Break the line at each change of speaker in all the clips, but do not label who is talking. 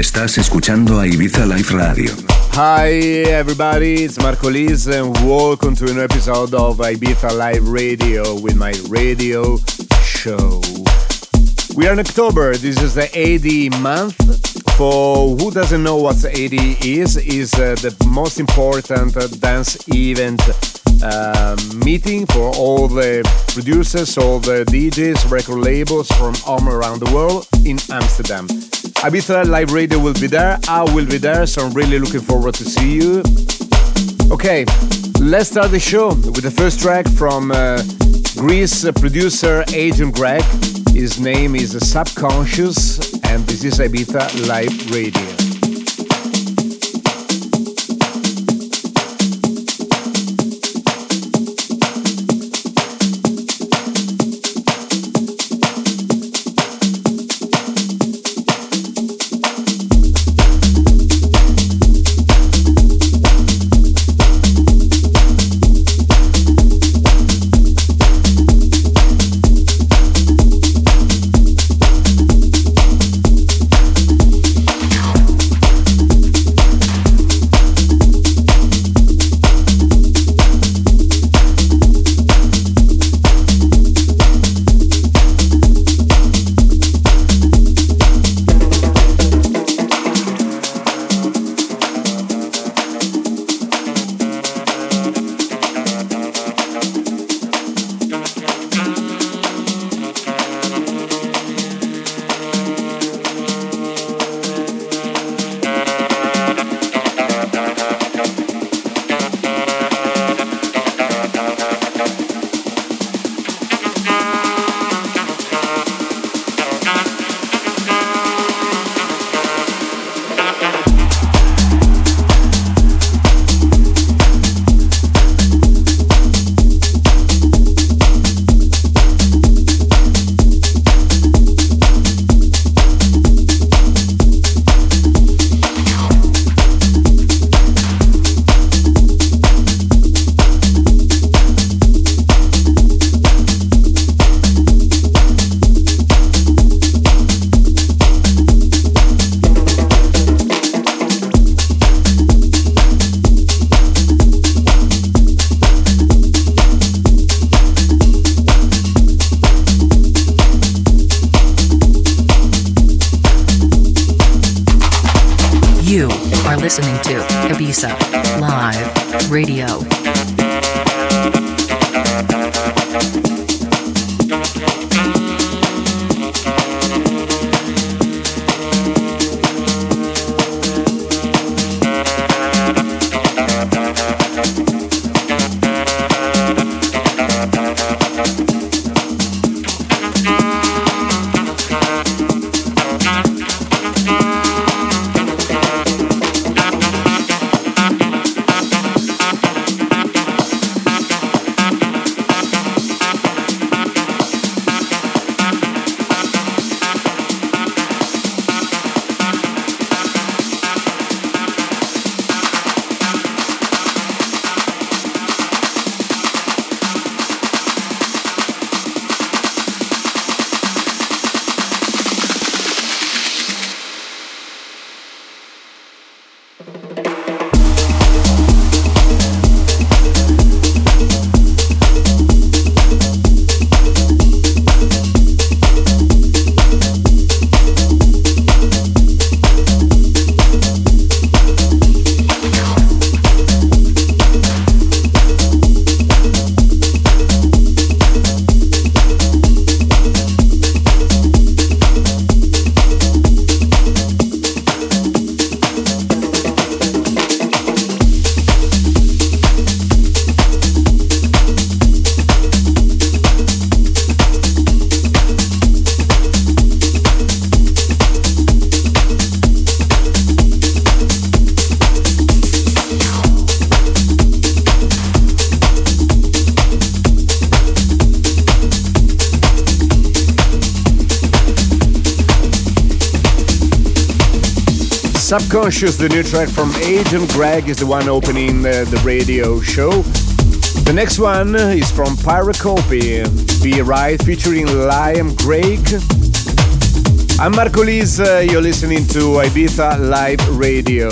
Estás escuchando a Ibiza Radio.
Hi everybody, it's Marco Lys and welcome to a new episode of Ibiza Live Radio with my radio show. We are in October, this is the AD month. For who doesn't know what AD is, is uh, the most important dance event uh, meeting for all the producers, all the DJs, record labels from all around the world in Amsterdam. Ibiza Live Radio will be there. I will be there, so I'm really looking forward to see you. Okay, let's start the show with the first track from uh, Greece producer Agent Greg. His name is Subconscious, and this is Ibiza Live Radio. Subconscious, the new track from Agent Greg, is the one opening uh, the radio show. The next one is from Pirate Copy, Be Right, featuring Liam Craig. I'm Marco Lys, uh, you're listening to Ibiza Live Radio.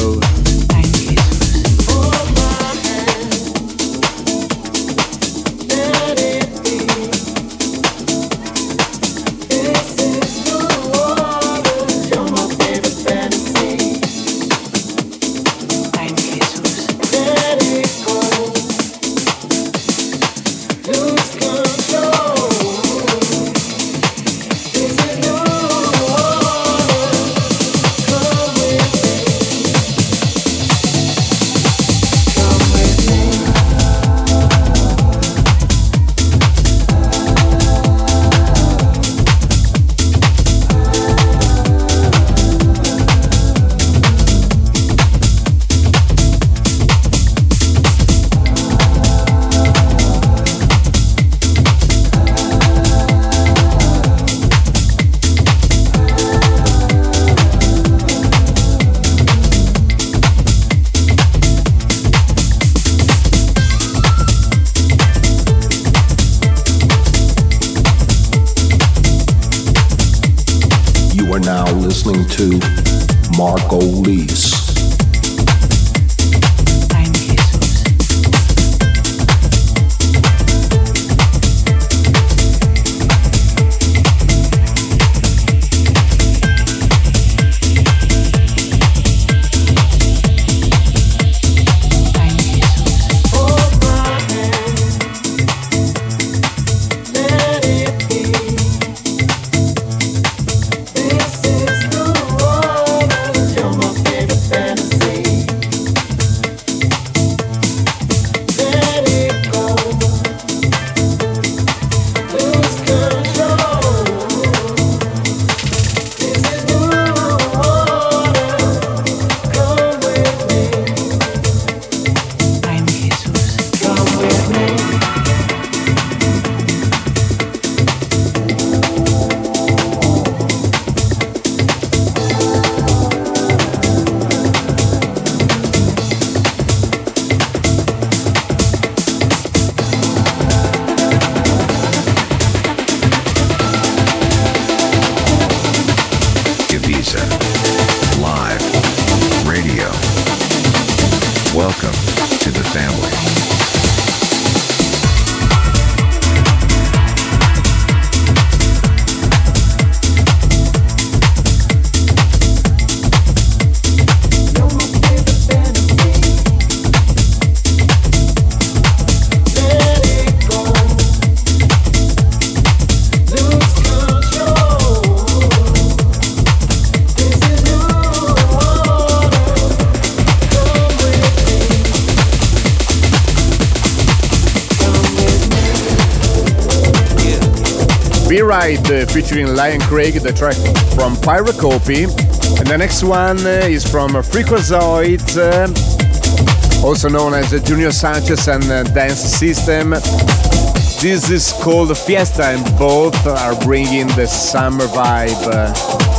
Ride uh, featuring Liam Craig, the track from Pirate Copy. And the next one uh, is from Freakazoid, uh, also known as Junior Sanchez and Dance System. This is called Fiesta, and both are bringing the summer vibe.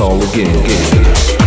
all
again. again.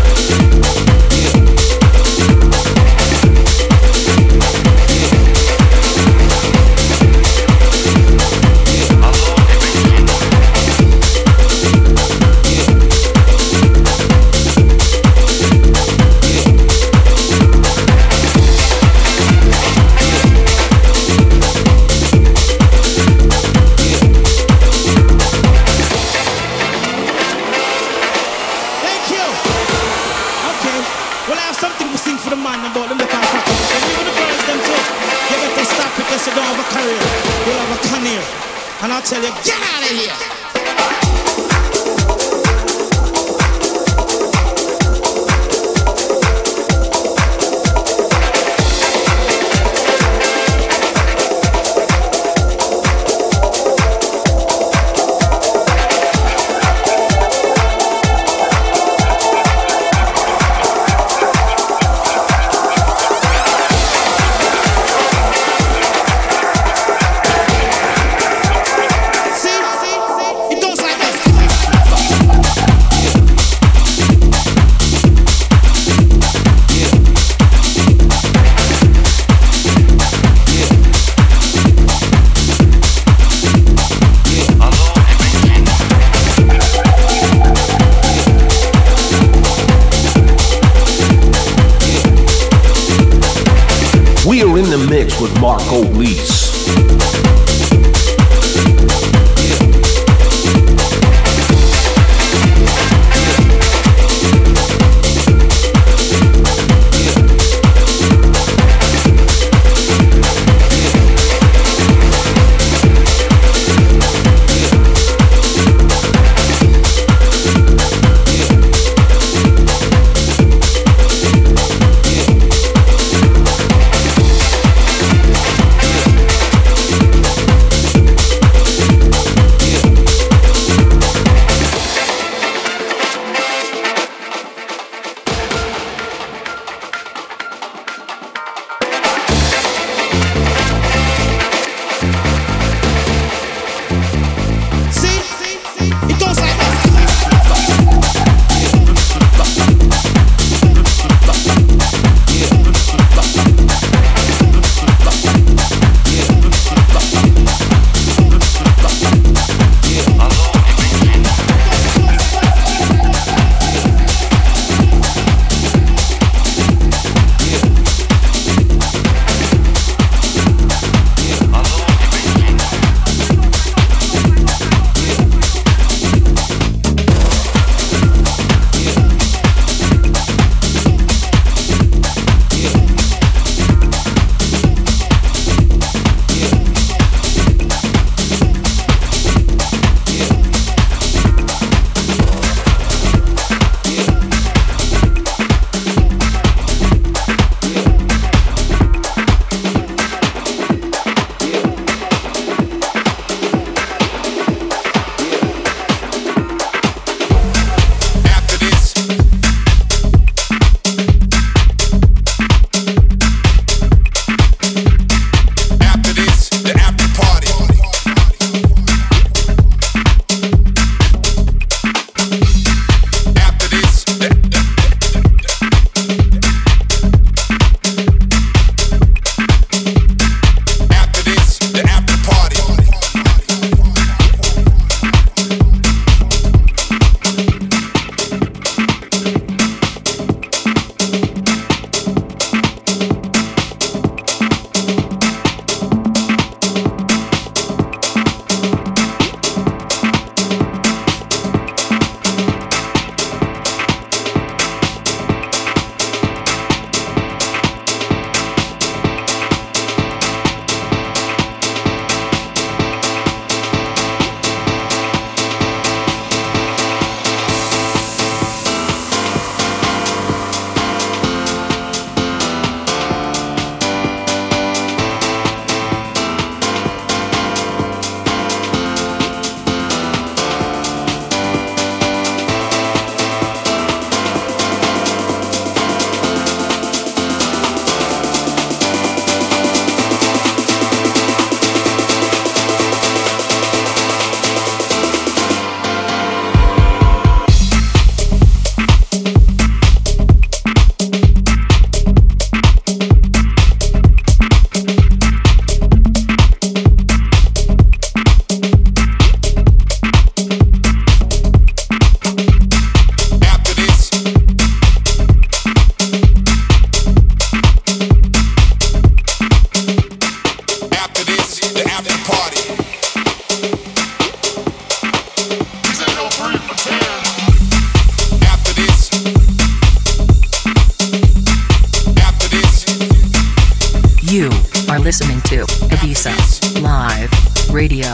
Listening to Ibiza Live Radio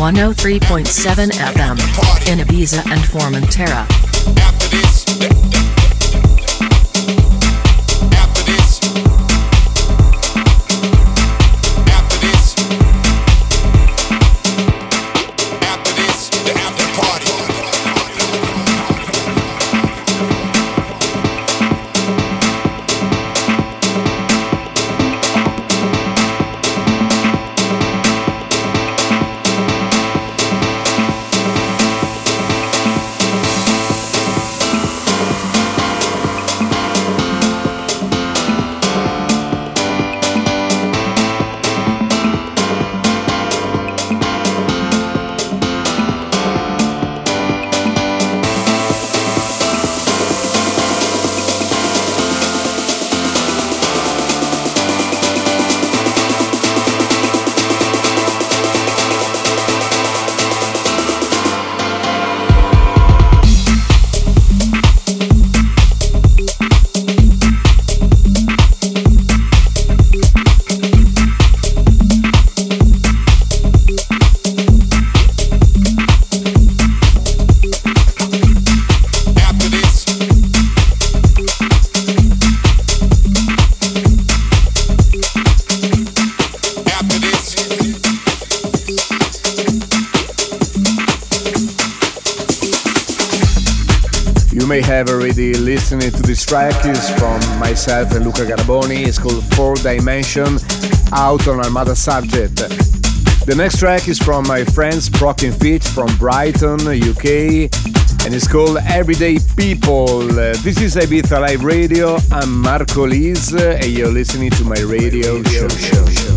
103.7 FM in Ibiza and Formentera.
Track is from myself and Luca Garaboni. It's called Four Dimension, out on Armada Subjekt. The next track is from my friends Prok and from Brighton, UK, and it's called Everyday People. This is Ibiza Live Radio. I'm Marco uh, and you're listening to my radio show. show, show.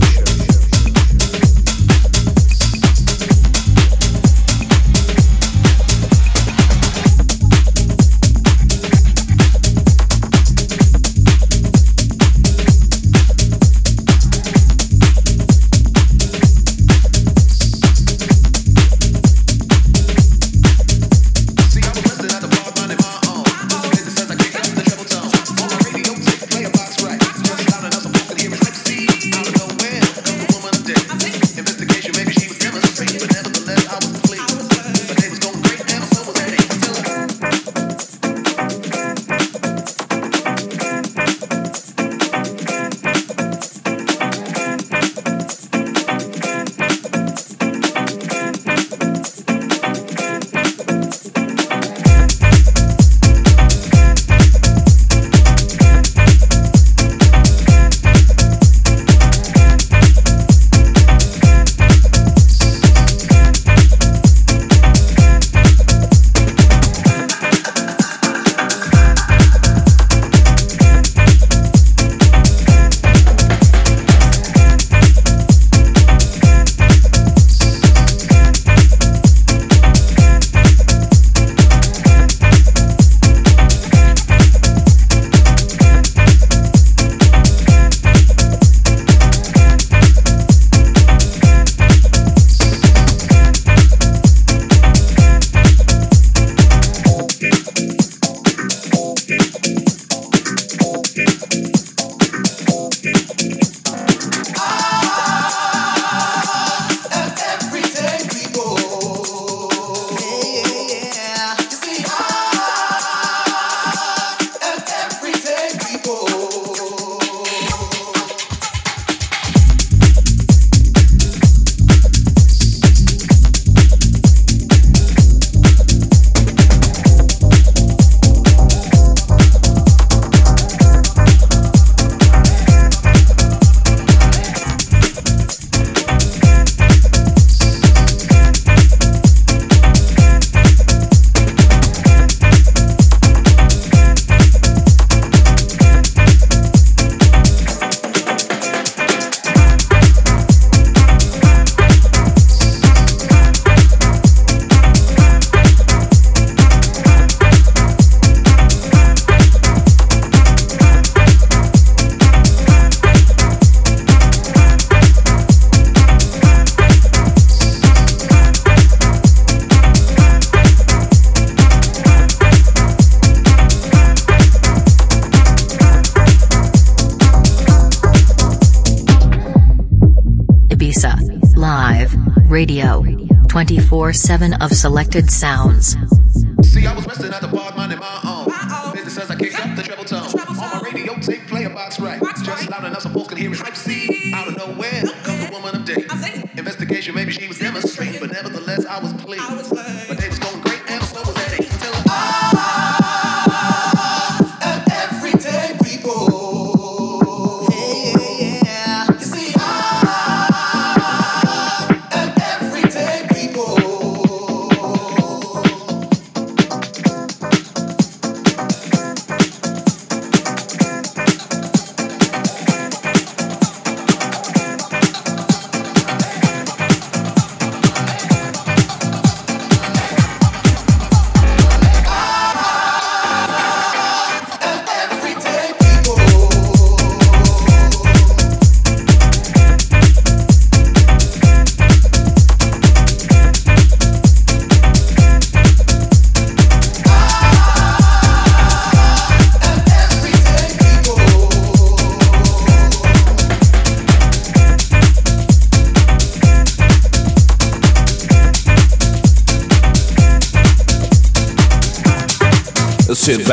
7 of selected sounds.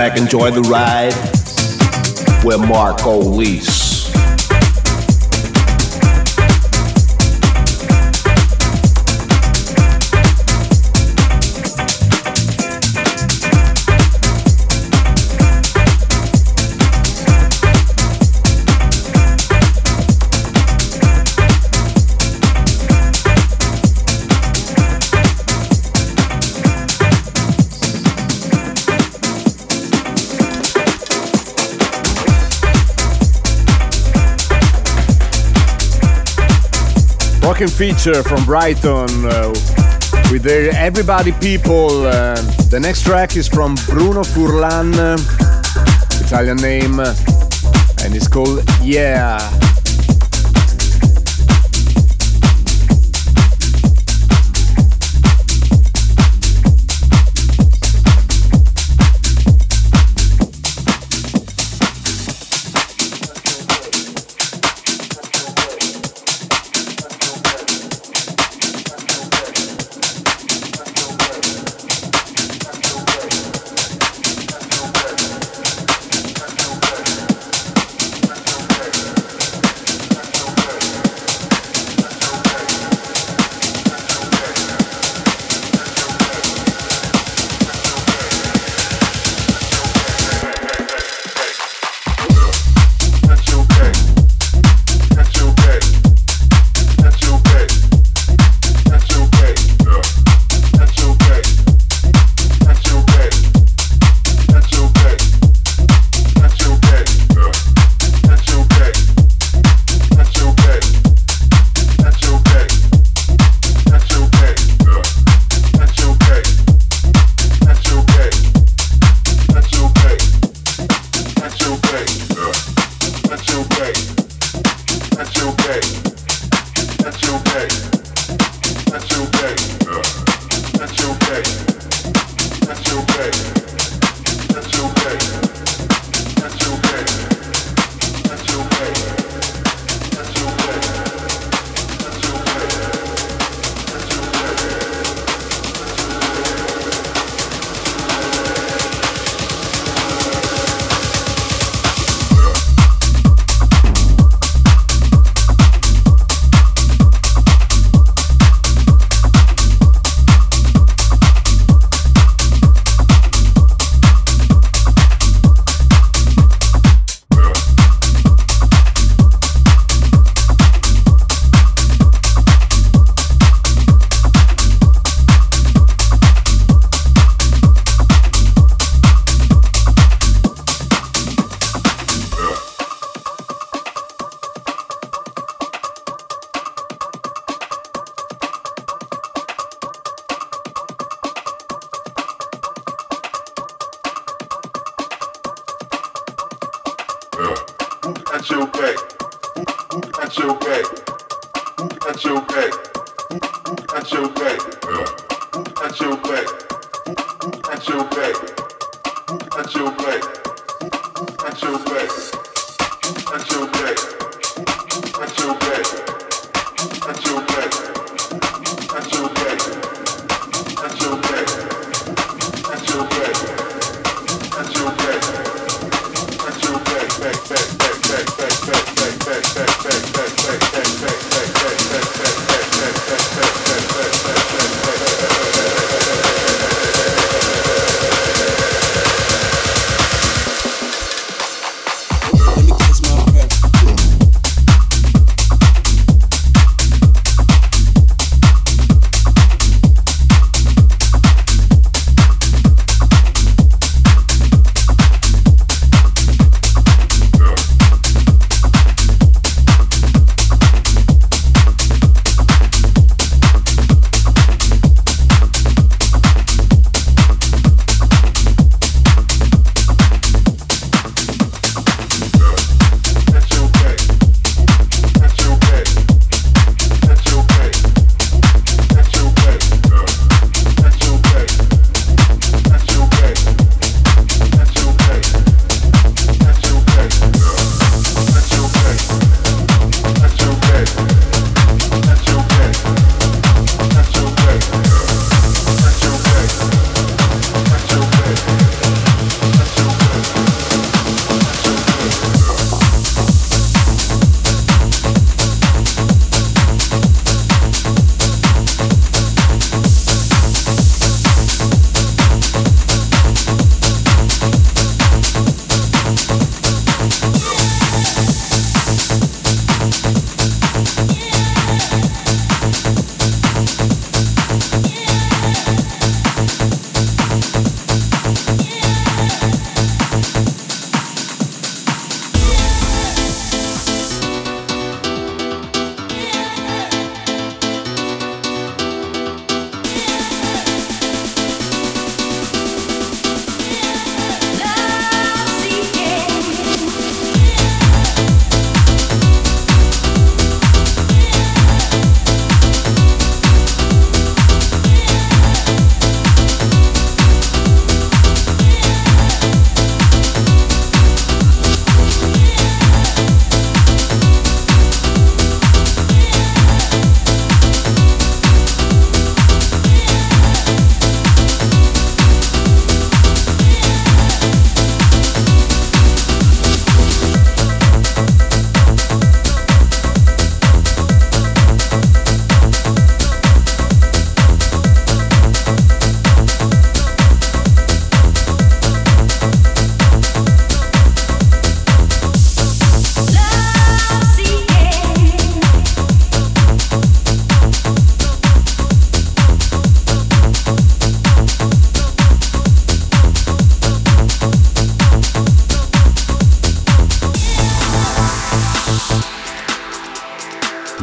back, enjoy the ride. We're Marco
Lys. Fitch from Brighton uh, with their Everybody People. Uh, the next track is from Bruno Furlan, uh, Italian name, and it's called Yeah.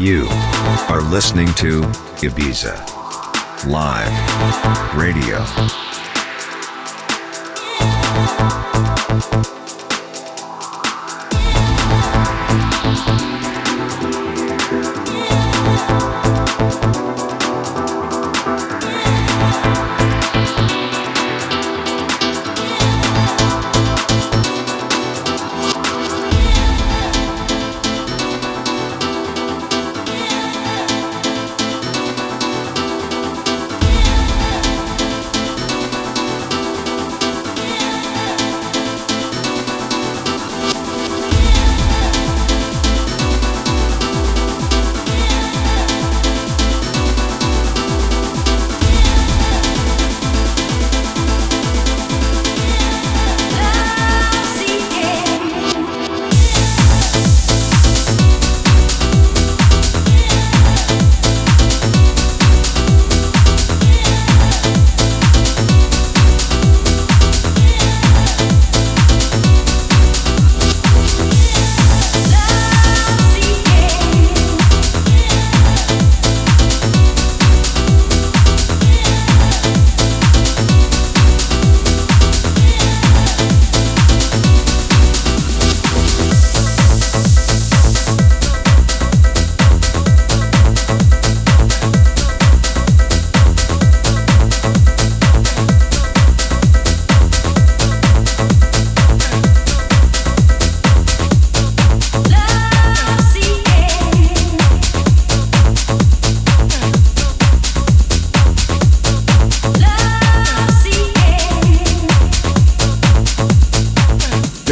You are listening to Ibiza Live Radio.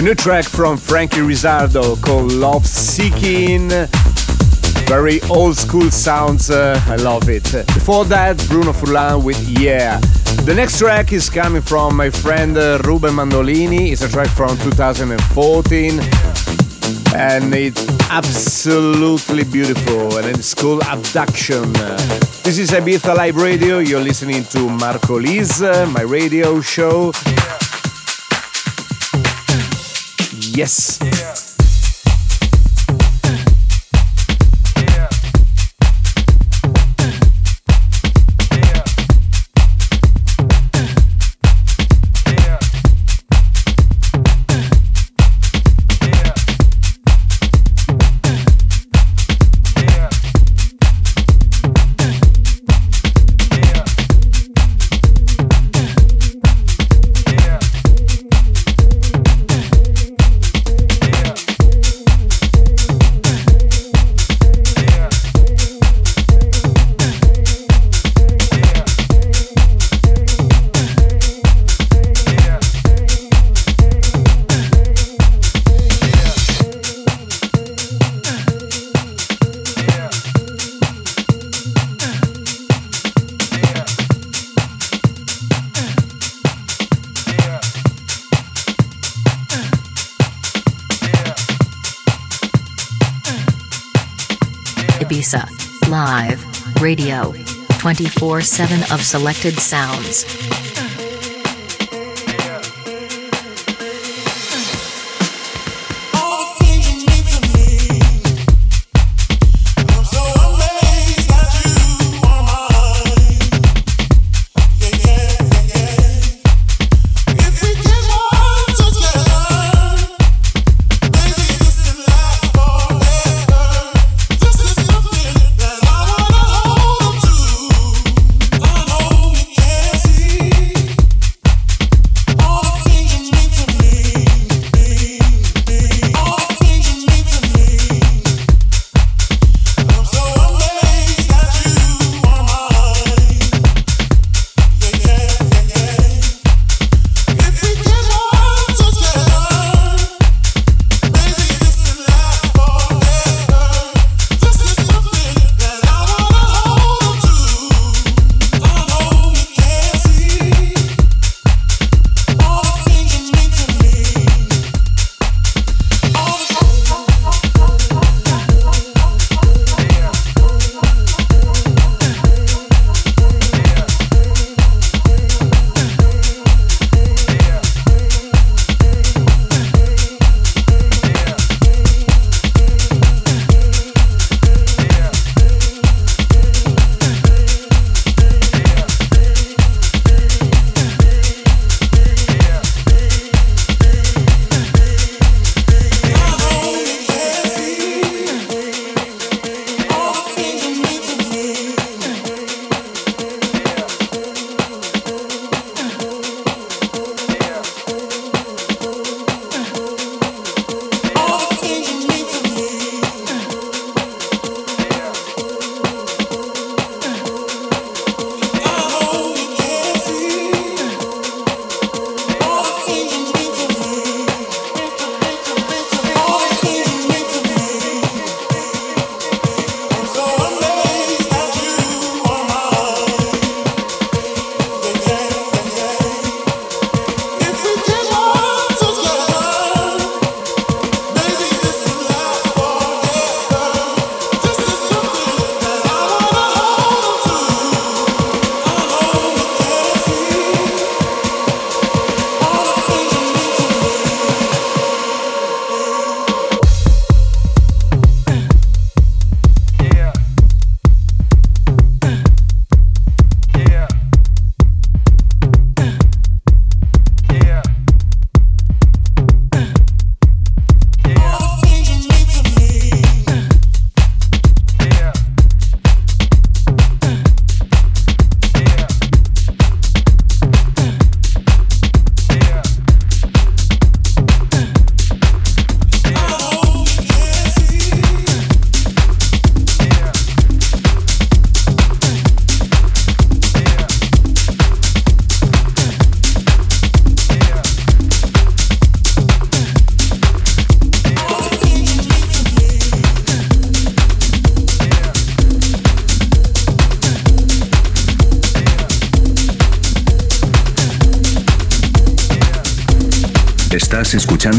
New track from Franky Rizardo called Love Seeking. Very old school sounds, uh, I love it. Before that, Bruno Furlan with Yeah. The next track is coming from my friend uh, Ruben Mandolini. It's a track from 2014 and it's absolutely beautiful and it's called Abduction. This is Ibiza Live Radio. You're listening to Marco Lys, uh, my radio show. Yes.
Live. 24 7 of selected sounds.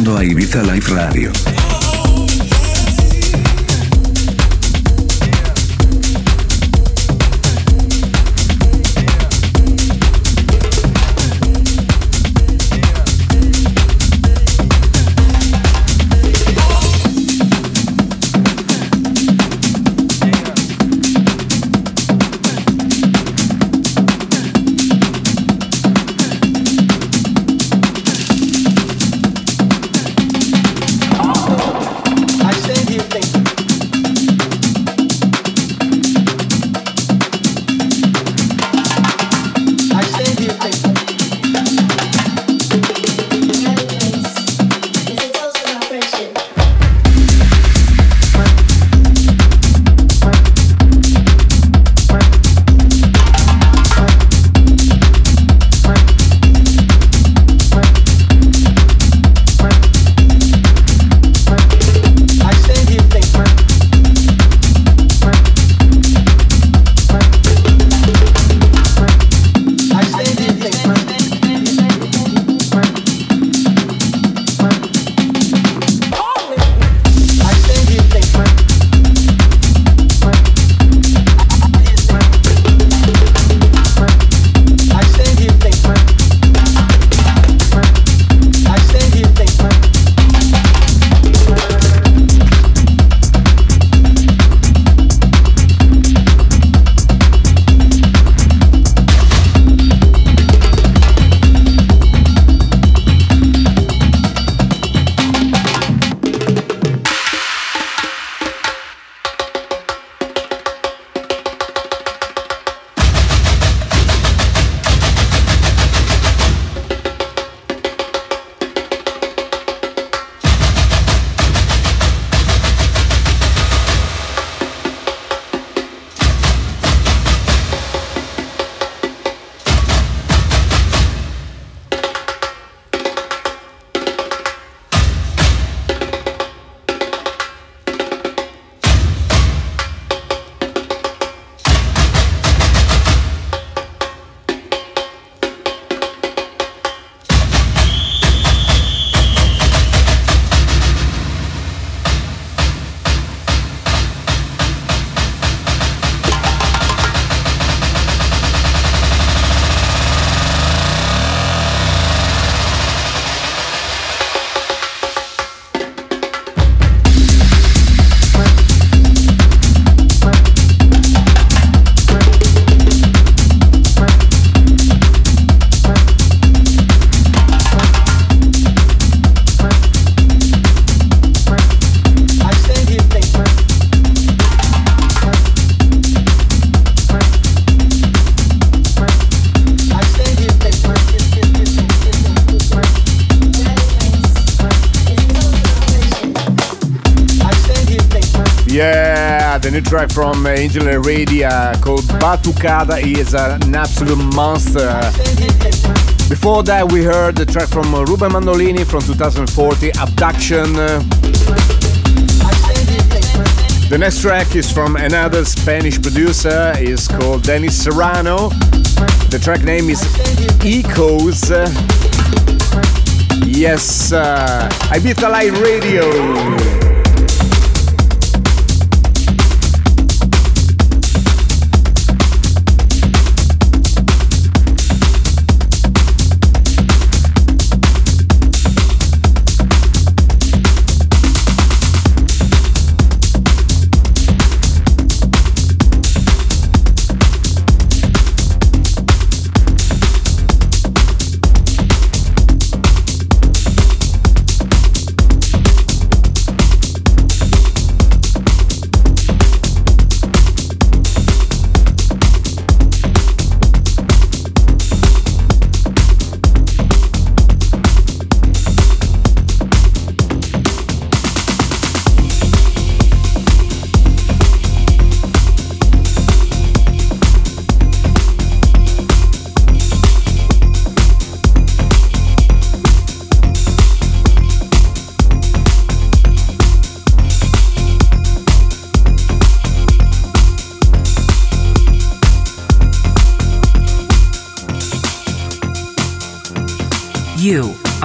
Escuchando a Ibiza Life Radio.
Track from Angel Heredia called Batucada is an absolute monster. Before that, we heard the track from Ruben Mandolini from 2040, Abduction. The next track is from another Spanish producer, is called Danny Serrano. The track name is Echoes. Yes, uh, Ibiza Live Radio.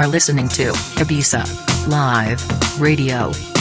Are listening to Ibiza Live Radio.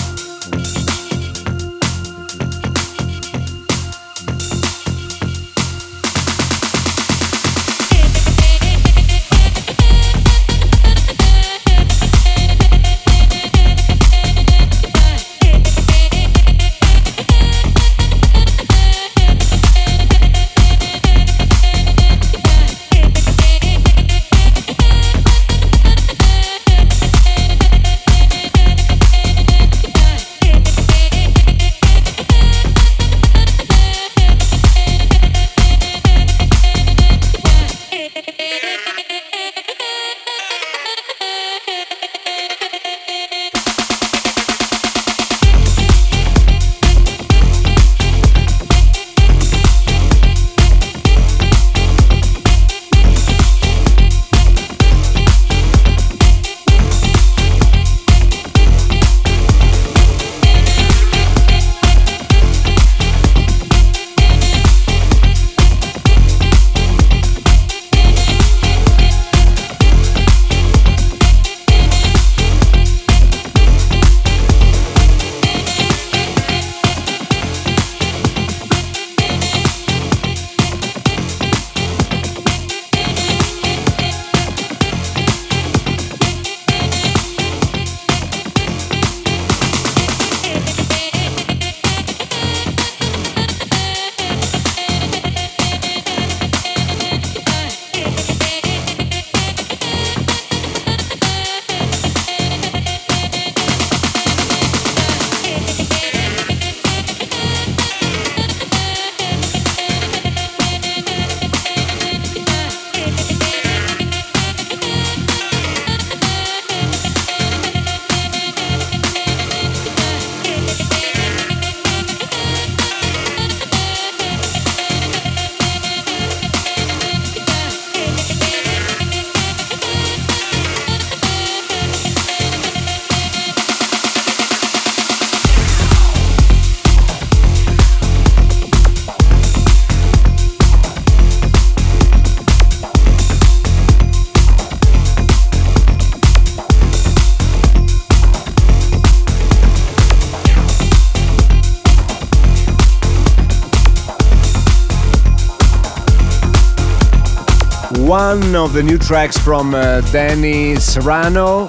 One of the new tracks from uh, Danny Serrano.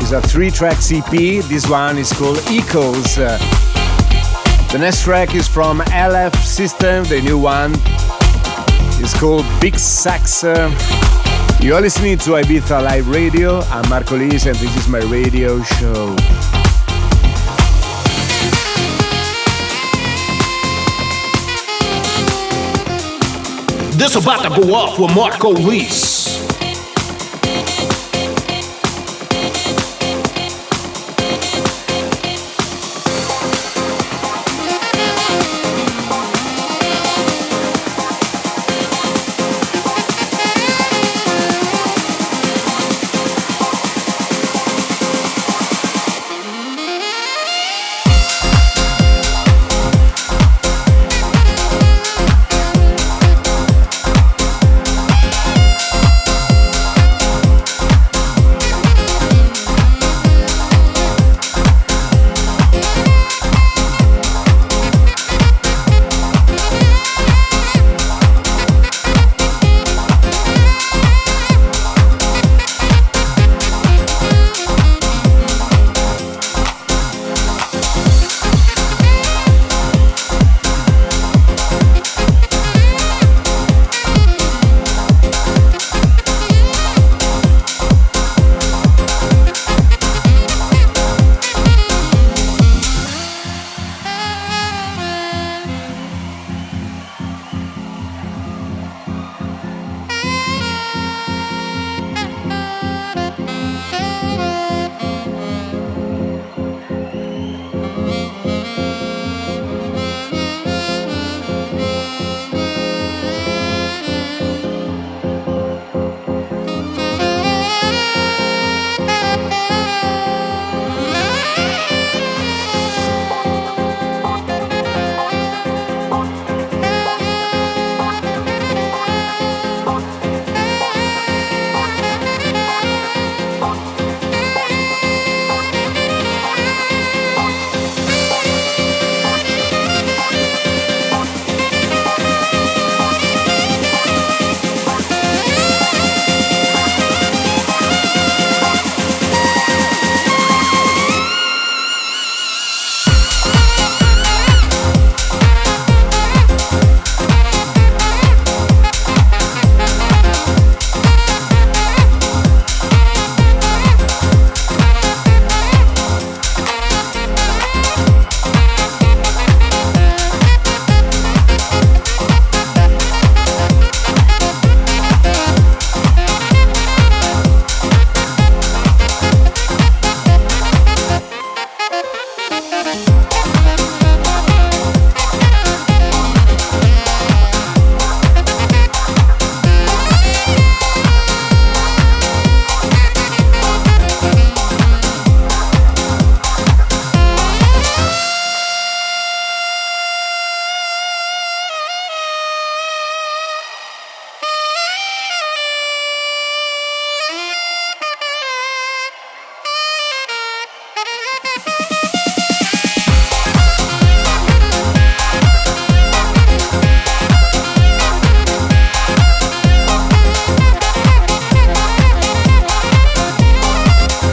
It's a three track EP. This one is called Echoes. Uh, the next track is from LF System, the new one is called Big Sax. Uh, you are listening to Ibiza Live Radio. I'm Marco Lys and this is my radio show.
This about to go off with Marco Lys.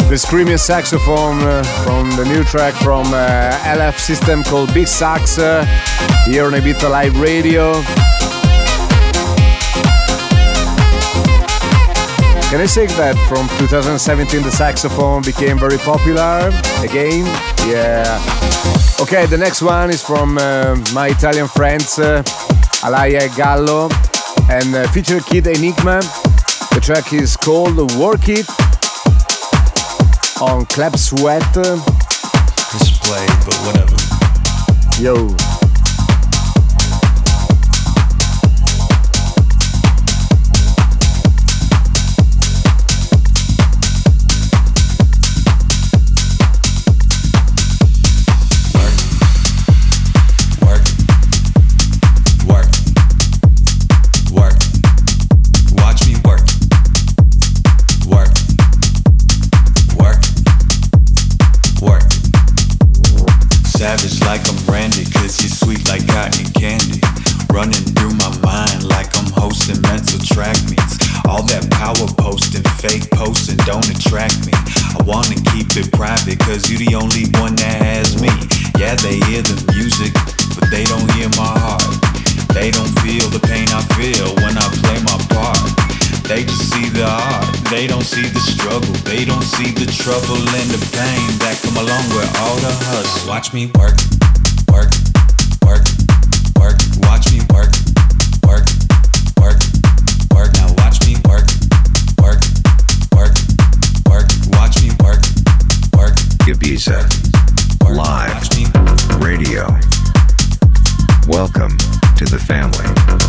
The screamy saxophone uh, from the new track from uh, LF System called Big Sax uh, here on Ibiza Live Radio. Can I say that from 2017 the saxophone became very popular again? Yeah. Okay, the next one is from uh, my Italian friends uh, Alaia Gallo and uh, featured Kid Enigma. The track is called Work It on club Sweat.
It's played, but whatever.
Yo.
running through my mind like I'm hosting mental track meets. All that power posting, fake posting don't attract me. I wanna keep it private, cause you the only one that has me. Yeah, they hear the music, but they don't
hear my heart. They don't feel the pain
I feel when I play my part. They just see the art, they don't see the struggle, they don't
see the trouble and the pain that come along with all the hustle.
Watch me work, work. Visa. Live radio. Welcome to
the family.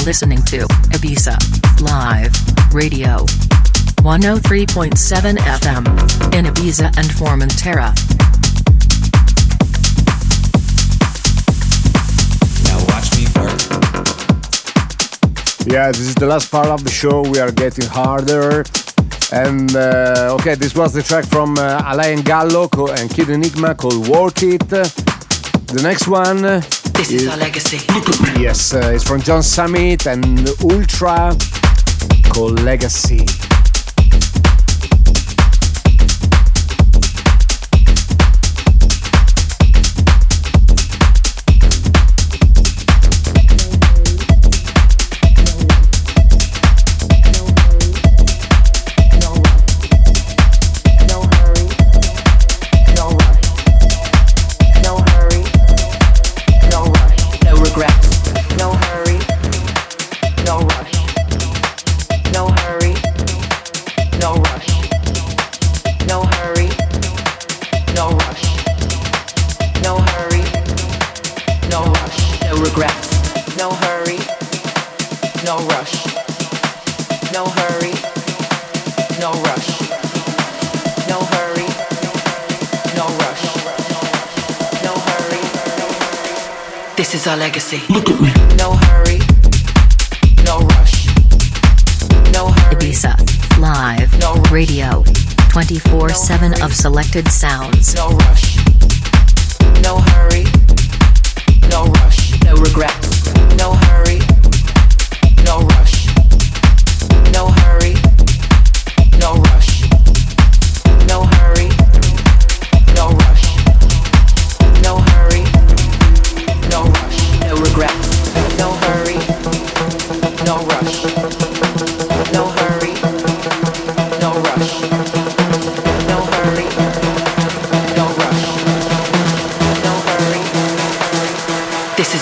are listening to Ibiza Live Radio 103.7 FM in Ibiza and Formentera. Now watch me work.
Yeah, this is the last part of the show. We are getting harder. And uh, okay, this was the track from uh, Alaia Gallo and Kid Enigma called Work It. The next one
this is our legacy.
Yes, uh, it's from John Summit and VLTRA called Legacy.
is our legacy.
Look at me.
No hurry, no rush, no hurry.
Ibiza, live,
no
radio, 24/7 no of selected sounds.
No rush, no hurry, no rush, no regrets.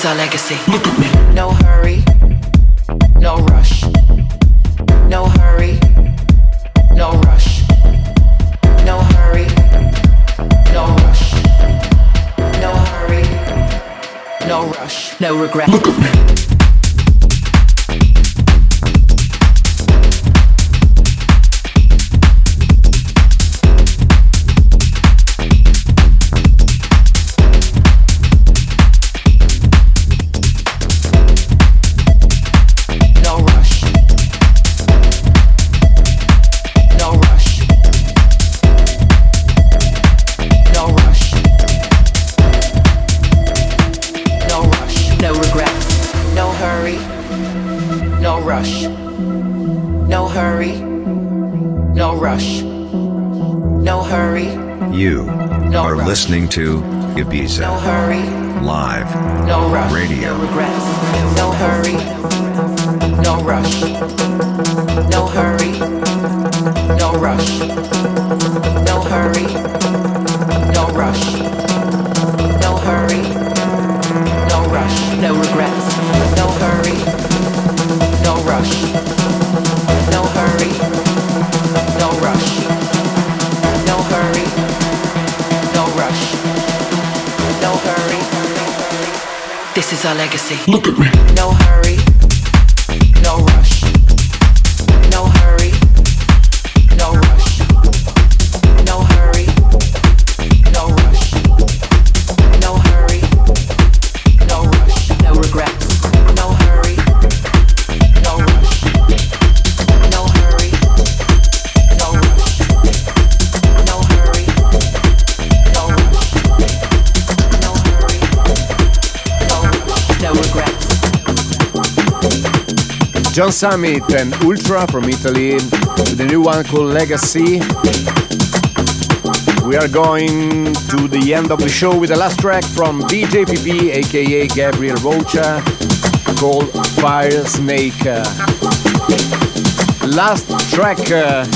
our legacy.
Look at me.
our legacy.
Look at me.
No her.
John Summit and VLTRA from Italy to the new one called Legacy. We are going to the end of the show with the last track from DJ aka Gabriel Rocha, called Fire Snake. Last track. Uh,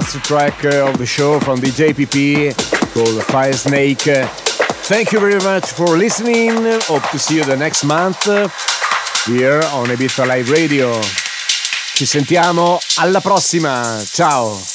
last track uh, of the show from the JPP called Fire Snake. Thank you very much for listening. Hope to see you the next month here on Ibiza Live Radio. Ci sentiamo alla prossima. Ciao.